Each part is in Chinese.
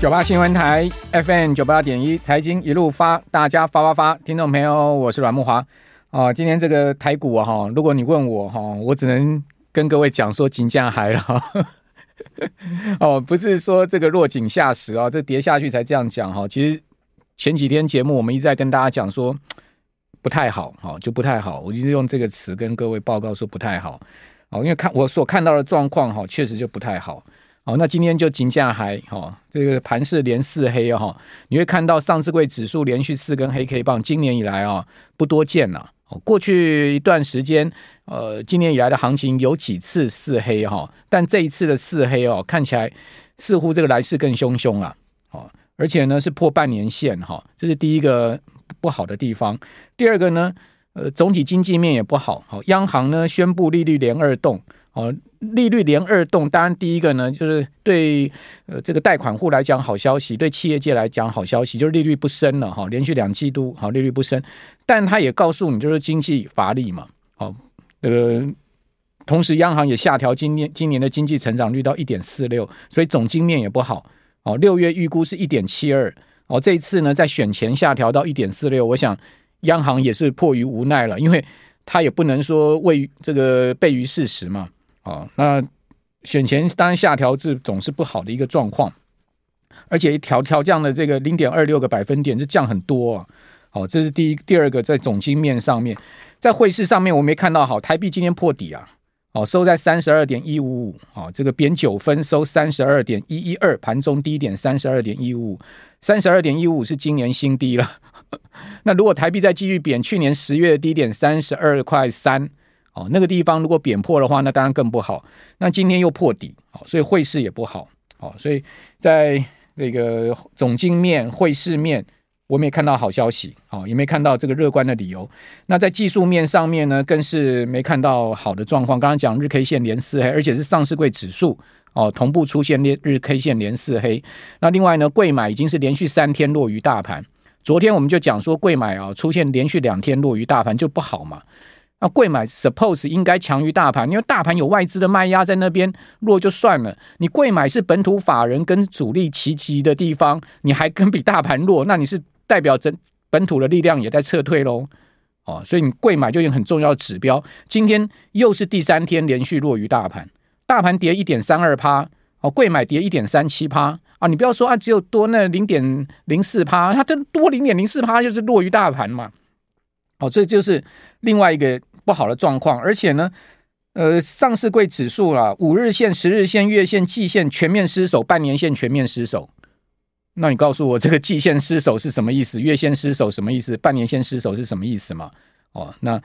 九八新闻台 FM 九八点一财经一路发，大家发发发，听众朋友，我是阮木华啊。今天这个台股啊，哈，如果你问我哈，我只能跟各位讲说，金价嗨了 哦，不是说这个落井下石啊，这跌下去才这样讲哈。其实前几天节目我们一直在跟大家讲说不太好，哈，就不太好。我就是用这个词跟各位报告说不太好，哦，因为看我所看到的状况哈，确实就不太好。好，那今天就金价还哈，这个盘是连四黑哈，你会看到上市柜指数连续四根黑 K 棒，今年以来啊不多见了。过去一段时间，呃，今年以来的行情有几次四黑哈，但这一次的四黑哦，看起来似乎这个来势更汹汹啊。好，而且呢是破半年线哈，这是第一个不好的地方。第二个呢，呃，总体经济面也不好。好，央行呢宣布利率连二动。哦，利率连二动，当然第一个呢，就是对呃这个贷款户来讲好消息，对企业界来讲好消息，就是利率不升了哈，连续两季度好利率不升，但他也告诉你就是经济乏力嘛，好，呃，同时央行也下调今年今年的经济成长率到一点四六，所以总经面也不好，哦，六月预估是一点七二，哦，这一次呢在选前下调到一点四六，我想央行也是迫于无奈了，因为他也不能说为这个悖于事实嘛。哦，那选前当然下调是总是不好的一个状况，而且一调调降的这个零点二六个百分点，就降很多啊。好，这是第一，第二个在总经面上面，在汇市上面我没看到好，台币今天破底啊，哦，收在三十二点一五五，啊，这个贬九分收三十二点一一二，盘中低点三十二点一五五，三十二点一五五是今年新低了。那如果台币再继续贬，去年十月低点三十二块三。哦，那个地方如果贬破的话，那当然更不好。那今天又破底，哦，所以汇市也不好。哦，所以在这个总经面、汇市面，我没看到好消息。哦，也没看到这个乐观的理由。那在技术面上面呢，更是没看到好的状况。刚刚讲日 K 线连四黑，而且是上市柜指数哦同步出现连日 K 线连四黑。那另外呢，柜买已经是连续三天落于大盘。昨天我们就讲说，柜买啊出现连续两天落于大盘就不好嘛。那贵买 suppose 应该强于大盘，因为大盘有外资的卖压在那边，弱就算了。你贵买是本土法人跟主力齐集的地方，你还跟比大盘弱，那你是代表整本土的力量也在撤退喽。哦，所以你贵买就有很重要的指标。今天又是第三天连续弱于大盘，大盘跌一点三二趴，哦，贵买跌一点三七趴啊。你不要说啊，只有多那零点零四趴，它这多零点零四趴就是弱于大盘嘛。哦，这就是另外一个。不好的状况，而且呢，呃，上市柜指数啊，五日线、十日线、月线、季线全面失守，半年线全面失守。那你告诉我，这个季线失守是什么意思？月线失守什么意思？半年线失守是什么意思嘛？哦，那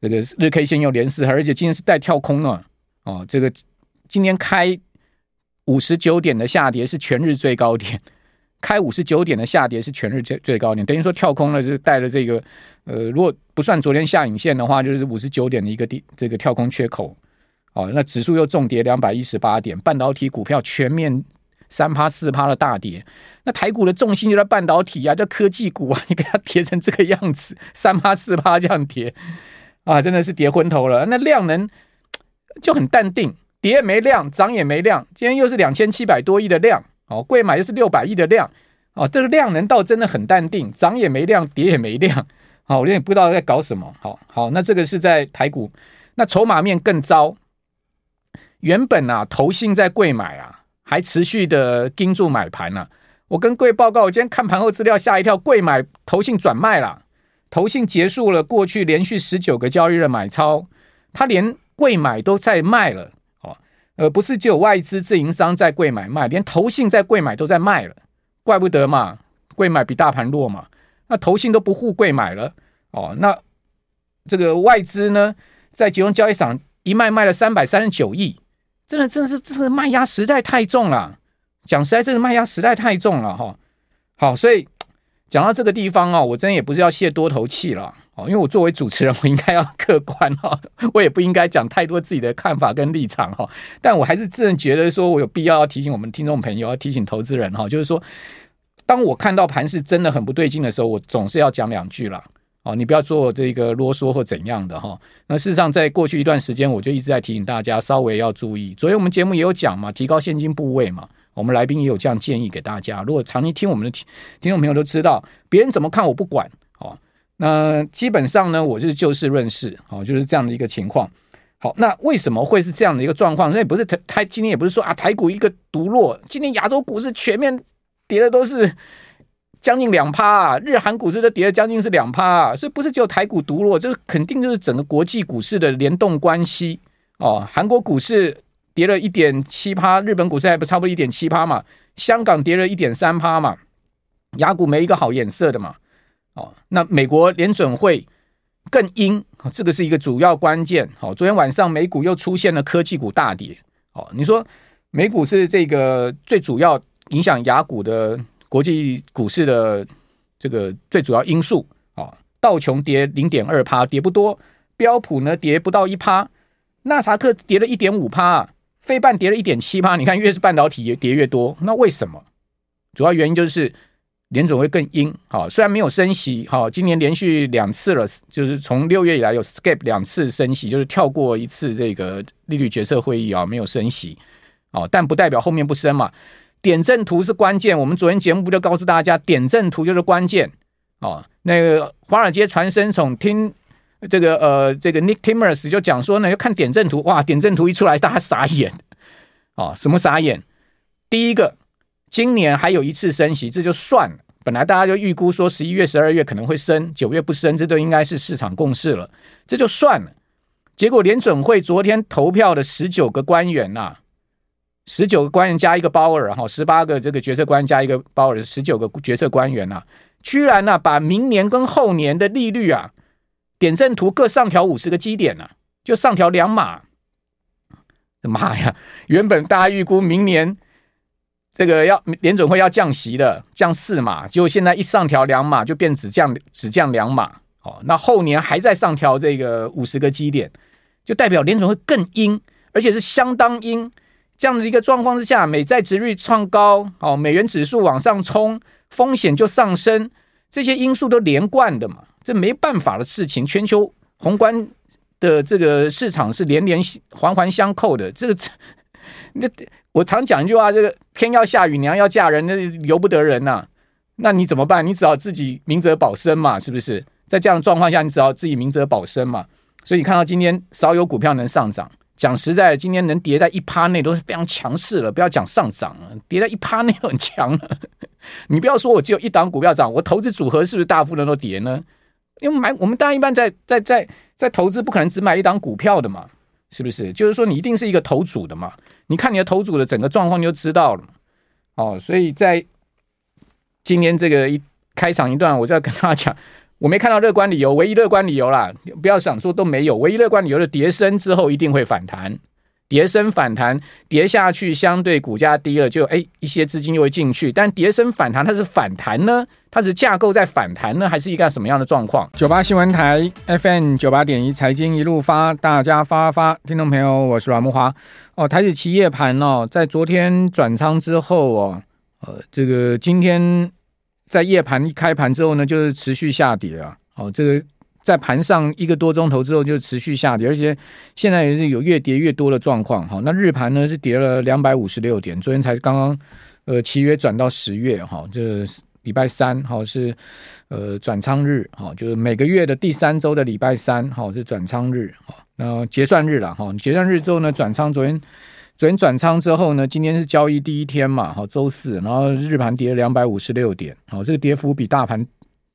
这个日 K 线又连四，而且今天是带跳空了。哦，这个今天开五十九点的下跌是全日最高点。开五十九点的下跌是全日最最高点，等于说跳空了，是带了这个，呃，如果不算昨天下影线的话，就是五十九点的一个地这个跳空缺口，哦，那指数又重跌两百一十八点，半导体股票全面三趴四趴的大跌，那台股的重心就在半导体啊，叫科技股啊，你给它跌成这个样子，三趴四趴这样跌，啊，真的是跌昏头了。那量能就很淡定，跌也没量，涨也没量，今天又是两千七百多亿的量。哦，贵买就是六百亿的量，哦，这个量能倒真的很淡定，涨也没量，跌也没量，好，我有点不知道在搞什么。好，好，那这个是在台股，那筹码面更糟。原本啊，投信在柜买啊，还持续的盯住买盘呢、啊。我跟各位报告，我今天看盘后资料吓一跳，柜买投信转卖了，投信结束了过去连续十九个交易日买超，他连柜买都在卖了。呃，不是只有外资自营商在柜买卖，连投信在柜买都在卖了，怪不得嘛，柜买比大盘弱嘛，那投信都不护柜买了哦，那这个外资呢，在集中交易场一卖卖了三百三十九亿，真的真的是这个卖压实在太重了，讲实在，这个卖压实在太重了哈、哦，好，所以。讲到这个地方啊，我真也不是要泄多头气了哦，因为我作为主持人，我应该要 客观哈，我也不应该讲太多自己的看法跟立场哈，但我还是真的觉得说我有必要要提醒我们听众朋友，要提醒投资人哈，就是说，当我看到盘势真的很不对劲的时候，我总是要讲两句了哦，你不要做这个啰嗦或怎样的哈。那事实上，在过去一段时间，我就一直在提醒大家稍微要注意。昨天我们节目也有讲嘛，提高现金部位嘛。我们来宾也有这样建议给大家。如果长期听我们的听听众朋友都知道，别人怎么看我不管哦。那基本上呢，我就是就事论事，哦，就是这样的一个情况。好，那为什么会是这样的一个状况？那也不是台台今天也不是说啊台股一个独落，今天亚洲股市全面跌的都是将近两趴，日韩股市都跌了将近是两趴，所以不是只有台股独落，就是肯定就是整个国际股市的联动关系哦。韩国股市跌了一点七趴，日本股市还不差不多一点七趴嘛，香港跌了一点三趴嘛，亚股没一个好眼色的嘛。哦，那美国联准会。更阴，这个是一个主要关键。好，昨天晚上美股又出现了科技股大跌。哦，你说美股是这个最主要影响亚股的国际股市的这个最主要因素。啊，道琼跌零点二趴，跌不多；标普呢跌不到一趴，纳萨克跌了一点五趴，费半跌了一点七八。你看，越是半导体也跌越多，那为什么？主要原因就是。联总会更鹰，好，虽然没有升息，好，今年连续两次了，就是从六月以来有 skip 两次升息，就是跳过一次这个利率决策会议啊，没有升息，哦，但不代表后面不升嘛。点阵图是关键，我们昨天节目不就告诉大家，点阵图就是关键，哦，那个华尔街传声筒听这个呃这个 Nick Timers 就讲说呢，要看点阵图，哇，点阵图一出来，大家傻眼，哦，什么傻眼？第一个。今年还有一次升息，这就算了。本来大家就预估说十一月、十二月可能会升，九月不升，这都应该是市场共识了，这就算了。结果联准会昨天投票的十九个官员呐、十九个官员加一个鲍尔哈，十八个这个决策官加一个鲍尔，十九个决策官员呐、居然呢、把明年跟后年的利率啊点阵图各上调五十个基点呢、啊，就上调两码。妈呀！原本大家预估明年。这个要联准会要降息的，降四码，结果现在一上调两码，就变只降只降两码。哦，那后年还在上调这个五十个基点，就代表联准会更鹰，而且是相当鹰。这样的一个状况之下，美债值率创高，哦，美元指数往上冲，风险就上升，这些因素都连贯的嘛，这没办法的事情。全球宏观的这个市场是连连环环相扣的，这个那。我常讲一句话，这个天要下雨，娘要嫁人，那由不得人呐、那你怎么办？你只好自己明哲保身嘛，是不是？在这样的状况下，你只好自己明哲保身嘛。所以你看到今天少有股票能上涨，讲实在，今天能跌在一趴内都是非常强势了。不要讲上涨了，跌在一趴内很强了。你不要说我只有一档股票涨，我投资组合是不是大部分都跌呢？因为买我们大家一般在在在在投资，不可能只买一档股票的嘛。是不是？就是说，你一定是一个投组的嘛？你看你的投组的整个状况，你就知道了。哦，所以在今天这个一开场一段，我就要跟大家讲，我没看到乐观理由，唯一乐观理由啦，不要想说都没有，唯一乐观理由的跌升之后一定会反弹。跌升反弹，跌下去相对股价低了，就哎一些资金又会进去。但跌升反弹，它是反弹呢？它是架构在反弹呢？还是一个什么样的状况？九八新闻台 FM 九八点一财经一路发，大家发发，听众朋友，我是阮慕驊。哦，台指期夜盘哦，在昨天转仓之后哦，呃，这个今天在夜盘一开盘之后呢，就是持续下跌啊。哦，这个。在盘上一个多钟头之后就持续下跌，而且现在也是有越跌越多的状况。哈，那日盘呢是跌了两百五十六点，昨天才刚刚呃期约转到十月哈，这礼拜三哈是呃转仓日哈，就是每个月的第三周的礼拜三哈是转仓日哈，那结算日了哈，结算日之后呢转仓，昨天昨天转仓之后呢，今天是交易第一天嘛，哈周四，然后日盘跌了两百五十六点，好，这个跌幅比大盘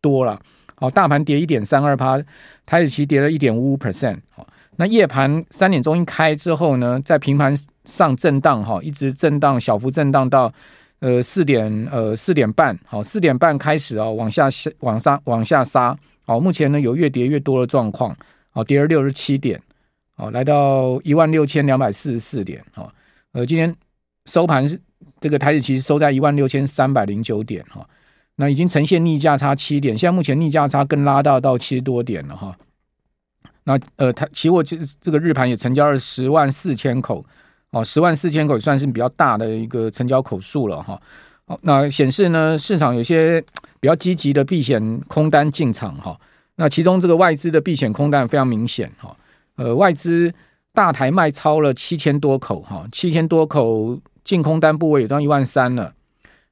多了。好，大盘跌一点三二趴，台指期跌了一点五五 percent。好，那夜盘三点钟一开之后呢，在平盘上震荡，哈，一直震荡，小幅震荡到呃四点呃四点半。好，四点半开始啊，往下往上往下杀。好，目前呢有越跌越多的状况。好，跌了六十七点。好，来到一万六千两百四十四点。好，呃，今天收盘是这个台指期收在一万六千三百零九点。哈。那已经呈现逆价差七点，现在目前逆价差更拉大到七十多点了哈。那呃，它期货这这个日盘也成交了十万四千口哦，十万四千口也算是比较大的一个成交口数了哈。好，那显示呢，市场有些比较积极的避险空单进场哈。那其中这个外资的避险空单非常明显哈。呃，外资大台卖超了七千多口哈，七千多口净空单部位也到一万三了。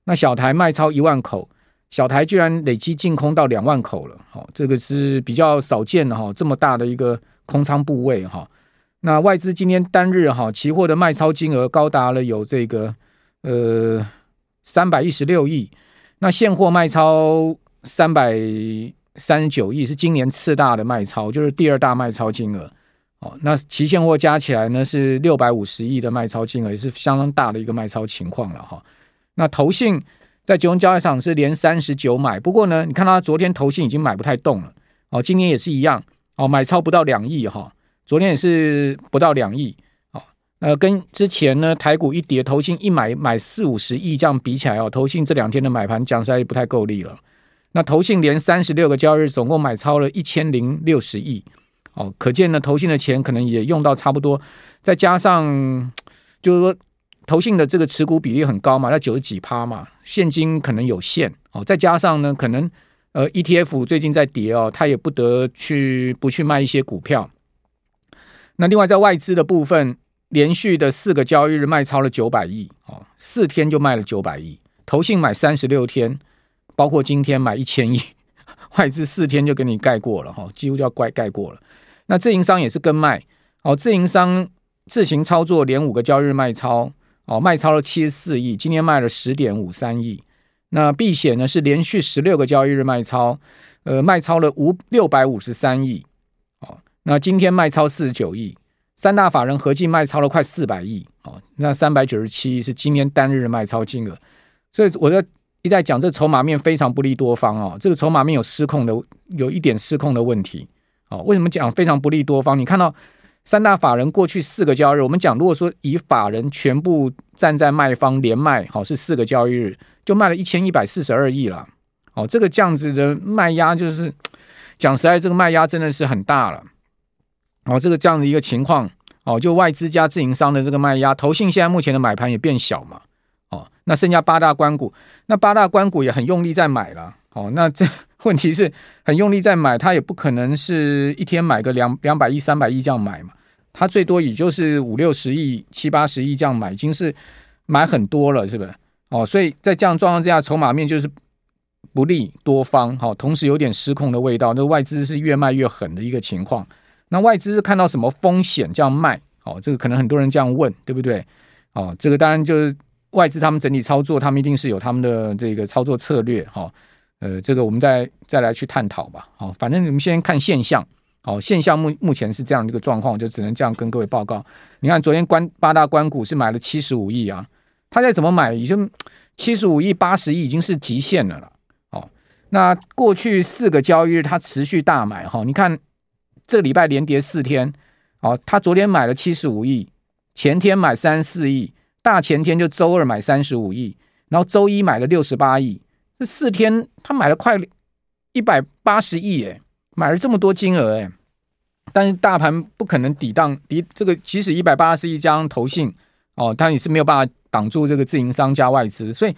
那小台卖超一万口，小台居然累积净空到两万口了，好，这个是比较少见的哈，这么大的一个空仓部位哈。那外资今天单日哈期货的卖超金额高达了有这个呃三百一十六亿，那现货卖超三百三十九亿，是今年次大的卖超，就是第二大卖超金额。哦，那期现货加起来呢是六百五十亿的卖超金额，也是相当大的一个卖超情况了哈。那投信在集中交易上是连三十九买，不过呢，你看他昨天投信已经买不太动了。哦，今天也是一样，哦，买超不到两亿哈。昨天也是不到两亿。哦，呃，跟之前呢台股一跌，投信一买买四五十亿这样比起来哦，投信这两天的买盘讲实在不太够力了。那投信连三十六个交易日，总共买超了一千零六十亿。哦，可见呢，投信的钱可能也用到差不多，再加上就是说，投信的这个持股比例很高嘛，要九十几趴嘛，现金可能有限哦，再加上呢，可能呃 ETF 最近在跌哦，他也不得去不去卖一些股票。那另外在外资的部分，连续的四个交易日卖超了九百亿哦，四天就卖了九百亿，投信买三十六天，包括今天买一千亿，外资四天就给你盖过了哈，几乎就要盖盖过了。那自营商也是跟卖哦，自营商自行操作连五个交易日卖超哦，卖超了七十四亿，今天卖了十点五三亿。那避险呢是连续十六个交易日卖超，呃，卖超了五六百五十三亿哦。那今天卖超四十九亿，三大法人合计卖超了快四百亿哦。那三百九十七亿是今天单日卖超金额，所以我在一再讲，这筹码面非常不利多方哦，这个筹码面有失控的，有一点失控的问题。哦，为什么讲非常不利多方？你看到三大法人过去四个交易日，我们讲如果说以法人全部站在卖方连卖，好是四个交易日就卖了一千一百四十二亿了。哦，这个这样子的卖压就是讲实在，这个卖压真的是很大了。哦，这个这样的一个情况，哦，就外资加自营商的这个卖压，投信现在目前的买盘也变小嘛。哦，那剩下八大关股，那八大关股也很用力在买了。哦，那这。问题是很用力在买，他也不可能是一天买个两两百亿、三百亿这样买嘛，他最多也就是五六十亿、七八十亿这样买，已经是买很多了，是不是？哦，所以在这样状况之下，筹码面就是不利多方，好，同时有点失控的味道，那外资是越卖越狠的一个情况。那外资是看到什么风险这样卖？哦，这个可能很多人这样问，对不对？哦，这个当然就是外资他们整体操作，他们一定是有他们的这个操作策略，哈。呃，这个我们再再来去探讨吧。好，反正你们先看现象。好，现象目目前是这样的一个状况，就只能这样跟各位报告。你看，昨天关八大关股是买了七十五亿啊，他再怎么买，也就七十五亿、八十亿已经是极限了了。哦，那过去四个交易日他持续大买哈，你看这礼拜连跌四天，哦，他昨天买了七十五亿，前天买三四亿，大前天就周二买三十五亿，然后周一买了六十八亿。这四天他买了快一百八十亿，哎，买了这么多金额，哎，但是大盘不可能抵挡抵这个，即使一百八十亿加上投信哦，他也是没有办法挡住这个自营商加外资，所以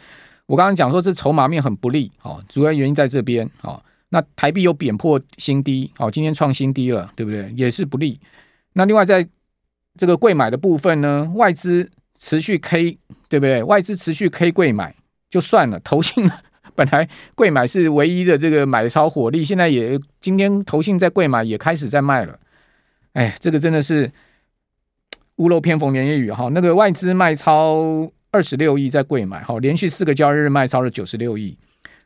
我刚刚讲说这筹码面很不利哦，主要原因在这边哦。那台币又贬破新低哦，今天创新低了，对不对？也是不利。那另外在这个贵买的部分呢，外资持续 K，对不对？外资持续 K 贵买就算了，投信。本来贵买是唯一的这个买超火力，现在也今天投信在贵买也开始在卖了，哎，这个真的是屋漏偏逢连夜雨哈。那个外资卖超二十六亿在贵买，好，连续四个交易日卖超了九十六亿。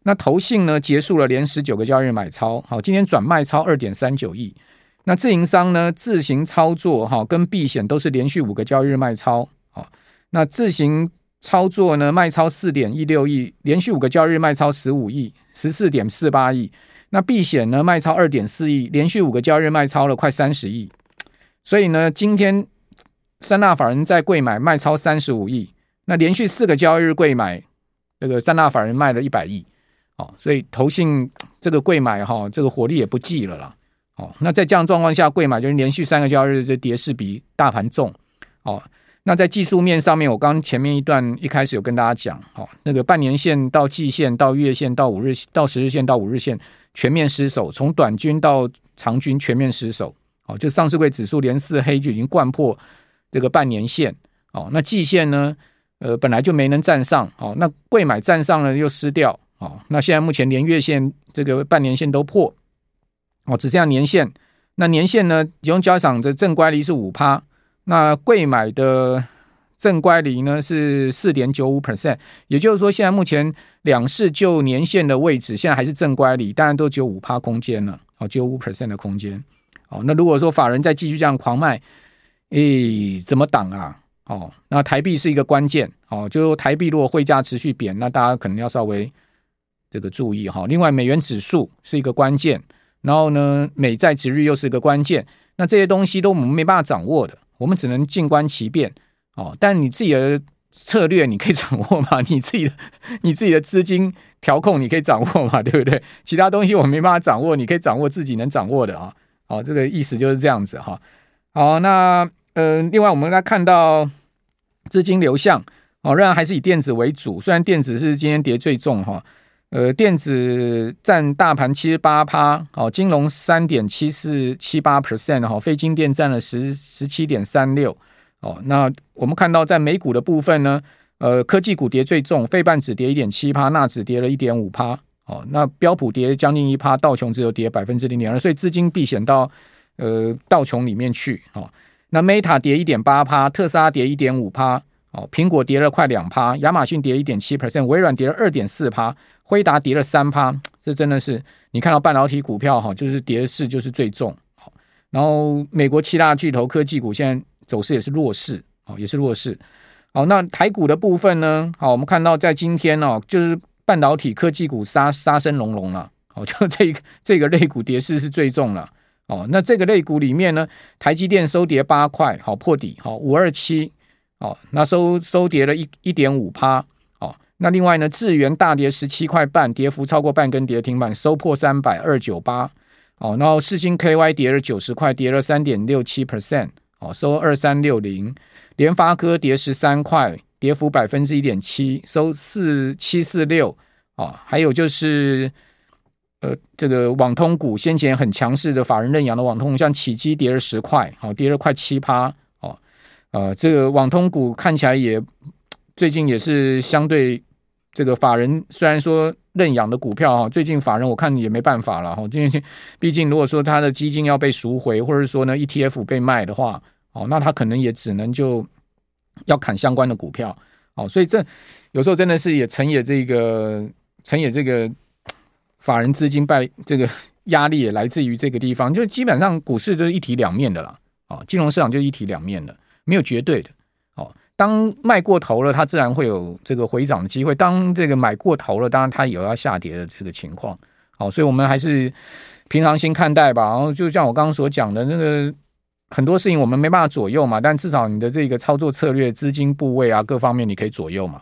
那投信呢结束了连十九个交易日买超，好，今天转卖超二点三九亿。那自营商呢自行操作哈，跟避险都是连续五个交易日卖超，那自行。操作呢，卖超四点一六亿，连续五个交易日卖超十五亿，十四点四八亿。那避险呢，卖超二点四亿，连续五个交易日卖超了快三十亿。所以呢，今天三大法人在贵买卖超三十五亿，那连续四个交易日贵买，这个三大法人卖了一百亿。哦，所以投信这个贵买哈，这个火力也不济了啦。哦，那在这样状况下，贵买就是连续三个交易日这跌势比大盘重。哦。那在技术面上面，我刚前面一段一开始有跟大家讲，哦，那个半年线到季线到月线到五日到十日线到五日线全面失守，从短均到长均全面失守，哦，就上市柜指数连四黑就已经贯破这个半年线，哦，那季线呢，呃本来就没能站上，哦，那柜买站上了又失掉，哦，那现在目前连月线这个半年线都破，哦，只剩下年线，那年线呢，集中交易场的正乖离是五趴，那贵买的。正乖离呢是四点九五 percent，也就是说，现在目前两市就年线的位置，现在还是正乖离，当然都只有五趴空间了，哦，只有五 percent 的空间。哦，那如果说法人再继续这样狂卖，诶，怎么挡啊？哦，那台币是一个关键，哦，就台币如果汇价持续贬，那大家可能要稍微这个注意哈。另外，美元指数是一个关键，然后呢，美债殖率又是一个关键，那这些东西都我们没办法掌握的，我们只能静观其变。哦，但你自己的策略你可以掌握嘛？你自己的你自己的资金调控你可以掌握嘛？对不对？其他东西我没办法掌握，你可以掌握自己能掌握的啊。好，这个意思就是这样子哈。好，那呃，另外我们来看到资金流向哦，仍然还是以电子为主，虽然电子是今天跌最重哈。呃，电子占大盘七十八趴，哦，金融三点七四七八 percent 哈，非金电占了十十七点三六。哦，那我们看到在美股的部分呢，呃，科技股跌最重，费半指跌一点七趴，纳指跌了一点五趴，哦，那标普跌将近一趴，道琼只有跌百分之零点二，所以资金避险到呃道琼里面去，哦，那 Meta 跌一点八趴，特斯拉跌一点五趴，哦，苹果跌了快两趴，亚马逊跌一点七 percent，微软跌了二点四趴，辉达跌了三趴，这真的是你看到半导体股票哈，就是跌势就是最重，好，然后美国七大巨头科技股现在。走势也是弱势，哦，也是弱势。好，那台股的部分呢？好，我们看到在今天哦，就是半导体科技股杀杀声隆隆了。好，就这个这个类股跌势是最重了。哦，那这个类股里面呢，台积电收跌八块，好破底，好五二七，哦，那收收跌了一一点五趴。那另外呢，智源大跌十七块半，跌幅超过半根跌停板，收破三百二九八。哦，然后世芯 KY 跌了九十块，跌了三点六七 percent。哦，收二三六零，联发科跌十三块，跌幅百分之一点七，收四七四六。哦，还有就是，呃，这个网通股先前很强势的法人认养的网通，像启基跌了十块，好，跌了快七趴。哦，呃，这个网通股看起来也最近也是相对这个法人虽然说认养的股票啊，最近法人我看也没办法了哈，因为毕竟如果说他的基金要被赎回，或者说呢 ETF 被卖的话。哦，那他可能也只能就要砍相关的股票，哦，所以这有时候真的是也成也这个成也这个法人资金败这个压力也来自于这个地方，就基本上股市就是一体两面的啦，哦，金融市场就一体两面的，没有绝对的，当卖过头了，它自然会有这个回涨的机会；当这个买过头了，当然它有要下跌的这个情况，好，所以我们还是平常心看待吧。然后就像我刚刚所讲的那个。很多事情我们没办法左右嘛，但至少你的这个操作策略、资金部位啊，各方面你可以左右嘛。